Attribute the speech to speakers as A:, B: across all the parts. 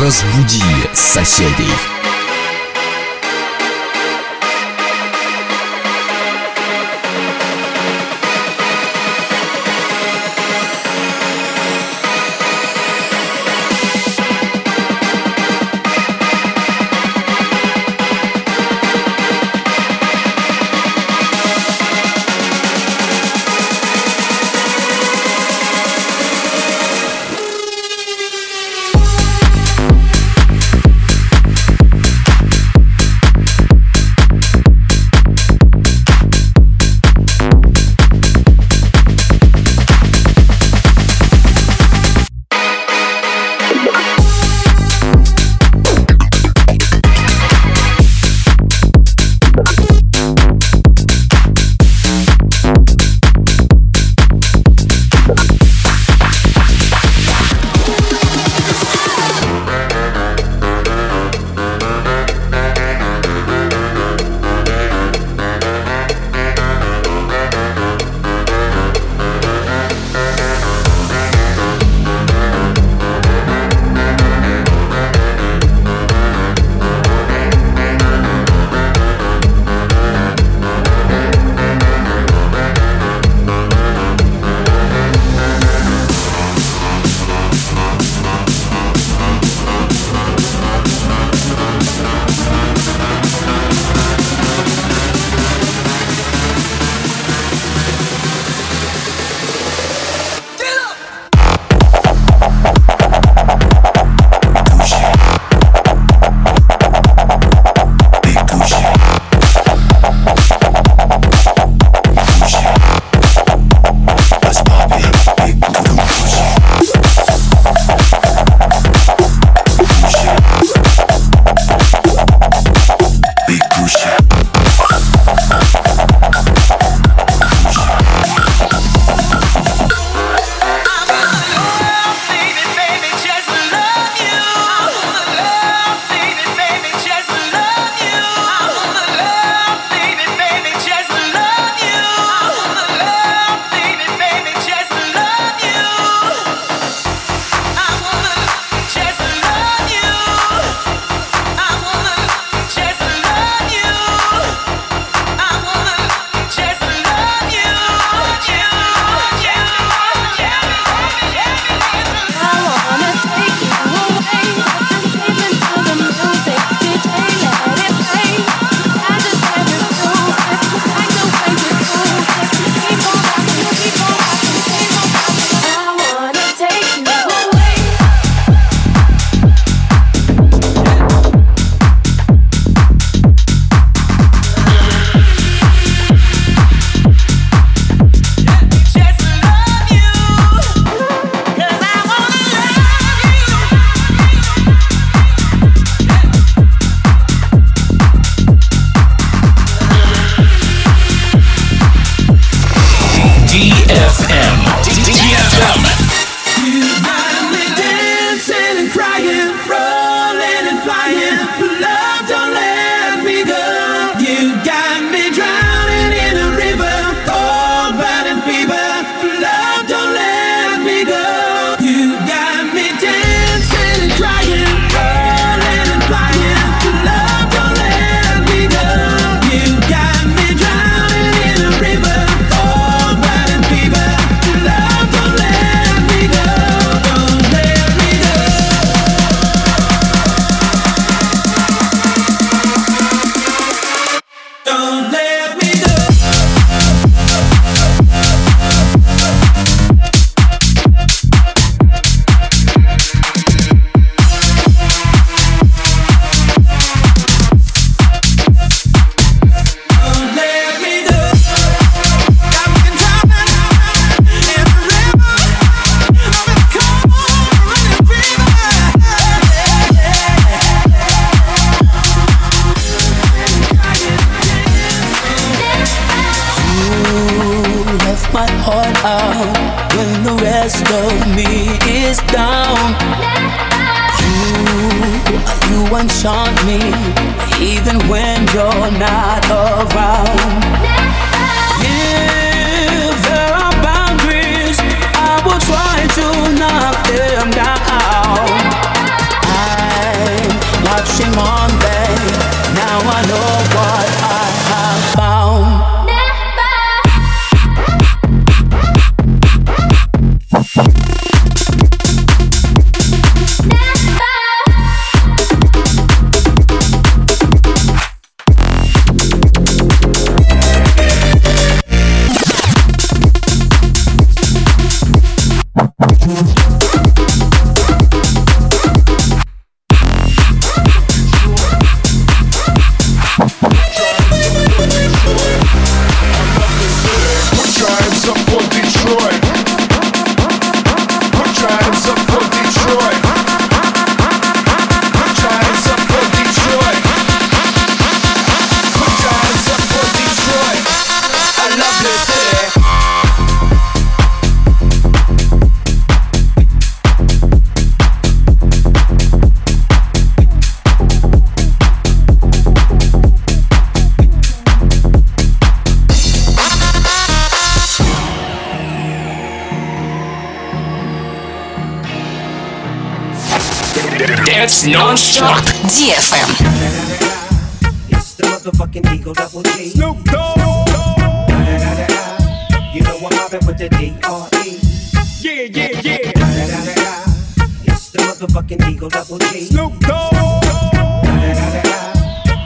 A: Разбуди соседей. out when the rest of me is down.
B: You, you enchant me even when you're not around. If there are boundaries, I will try to knock them down. I'm watching on Now I know what.
A: Dance.
C: DFM.
D: It's the motherfucking Eagle Double G.
E: Snoop Dogg.
D: You know I'm mobbing with the D.R.E.
E: Yeah, yeah, yeah.
D: It's the motherfucking Eagle Double G.
E: Snoop Dogg.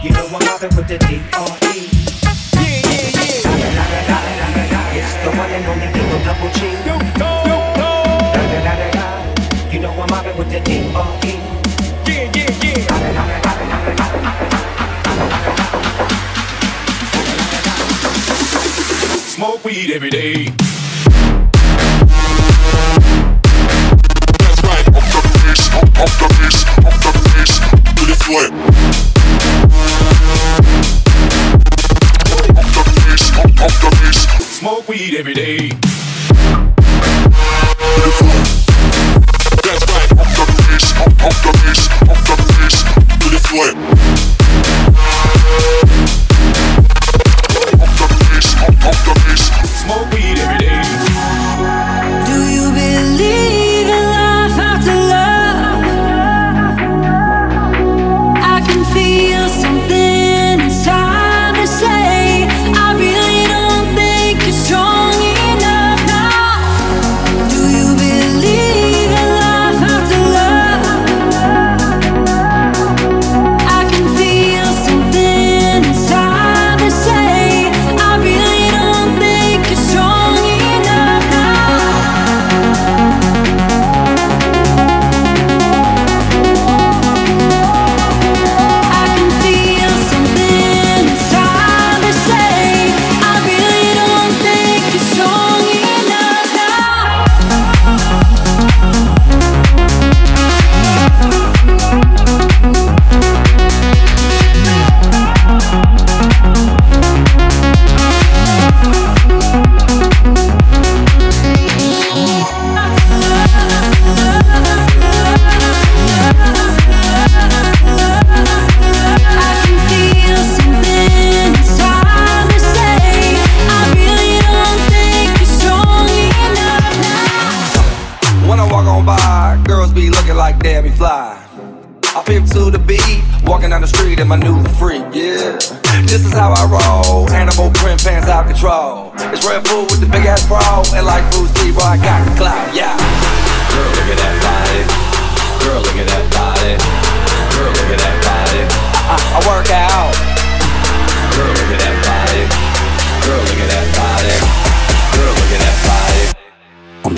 D: You know I'm mobbing with the D.R.E.
E: Yeah, yeah, yeah.
D: It's the one and only Eagle Double G.
E: Snoop Dogg.
D: You know I'm mobbing with the D.R.E.
E: Smoke weed every day. That's right. Up the up, up the up the the floor. Up the up, up the. Smoke weed every day. To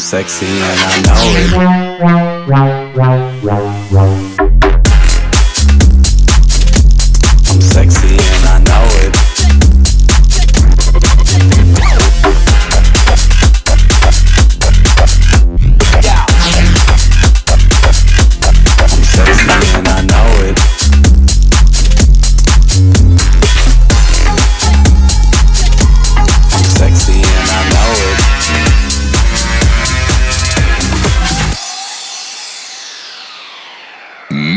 F: sexy and I know it.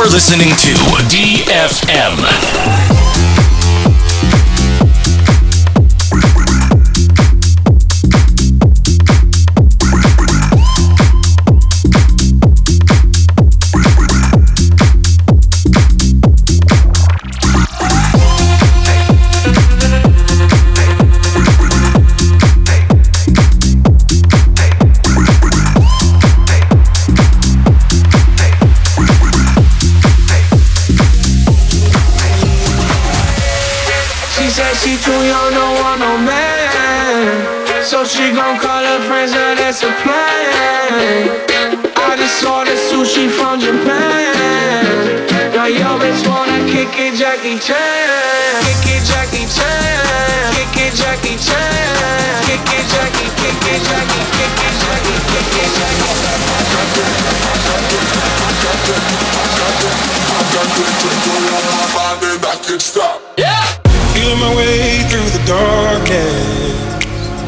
A: You're listening to DFM.
G: Gon' call her friends, now that's a plan. I just ordered sushi from Japan. Now yo bitch wanna kick it, Jackie Chan. Kick it, Jackie Chan. Kick it, Jackie Chan. Kick it, Jackie. Kick it, Jackie. Kick it, Jackie. Kick it, Jackie.
H: Feeling my way through the darkness,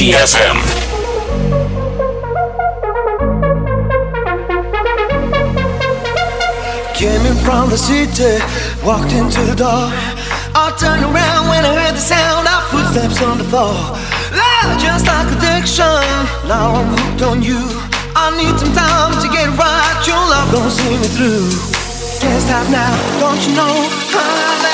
A: DFM.
D: Came in from the city, walked into the door. I turned around when I heard the sound of footsteps on the floor. Love, just like addiction. Now I'm hooked on you. I need some time to get right. Your love gon' see me through. Can't stop now, don't you know?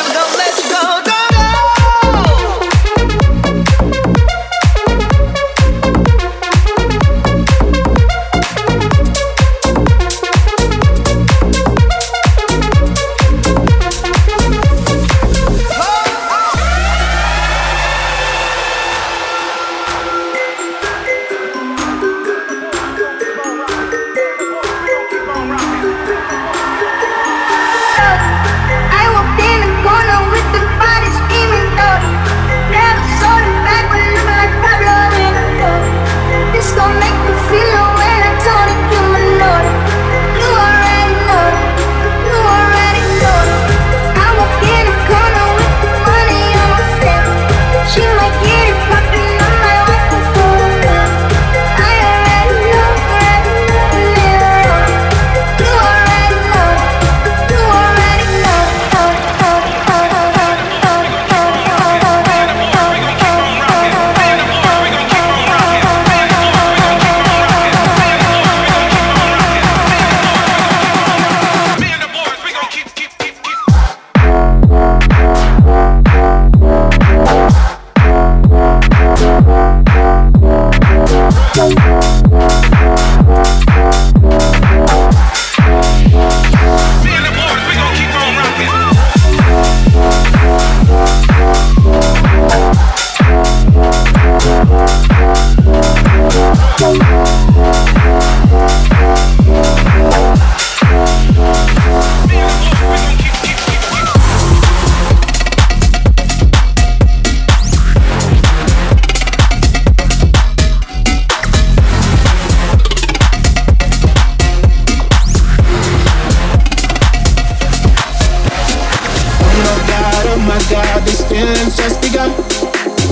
H: Just begun.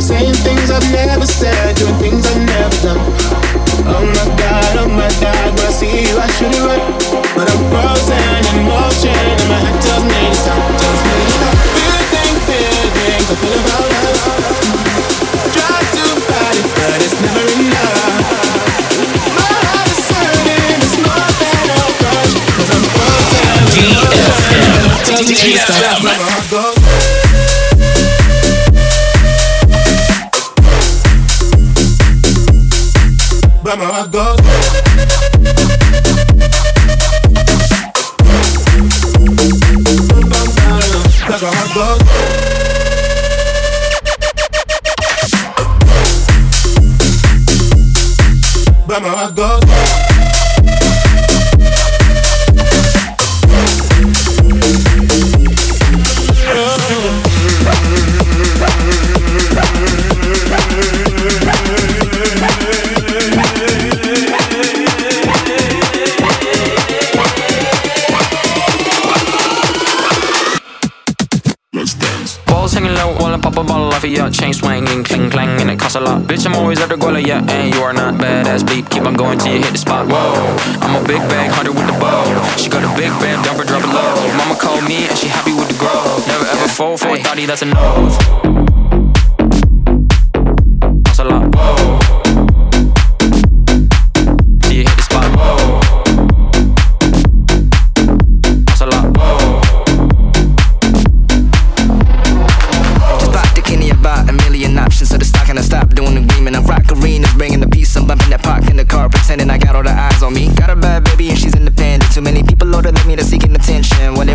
H: Saying things I've never said, doing things I've never done. Oh my god, oh my god, when I see you, I should run. But I'm frozen in motion and my head tells me to stop, tells me to stop. Feeling, feelings I feel about us. Try to fight it, but it's never enough. My heart is hurting, it's more than a crush, cause I'm frozen.
A: DFM.
H: Tells me to stop, my heart goes. But my
I: swinging, cling clang, and it costs a lot. Bitch, I'm always at the guala, yeah, and you are not badass bleep. Keep on going till you hit the spot. Whoa, I'm a big bag hunter with the bow. She got a big band, dump her, drop it low. Mama called me and she happy with the grow. Never ever fall for a thotty, that's a no.
J: Older than me that's seeking attention. When they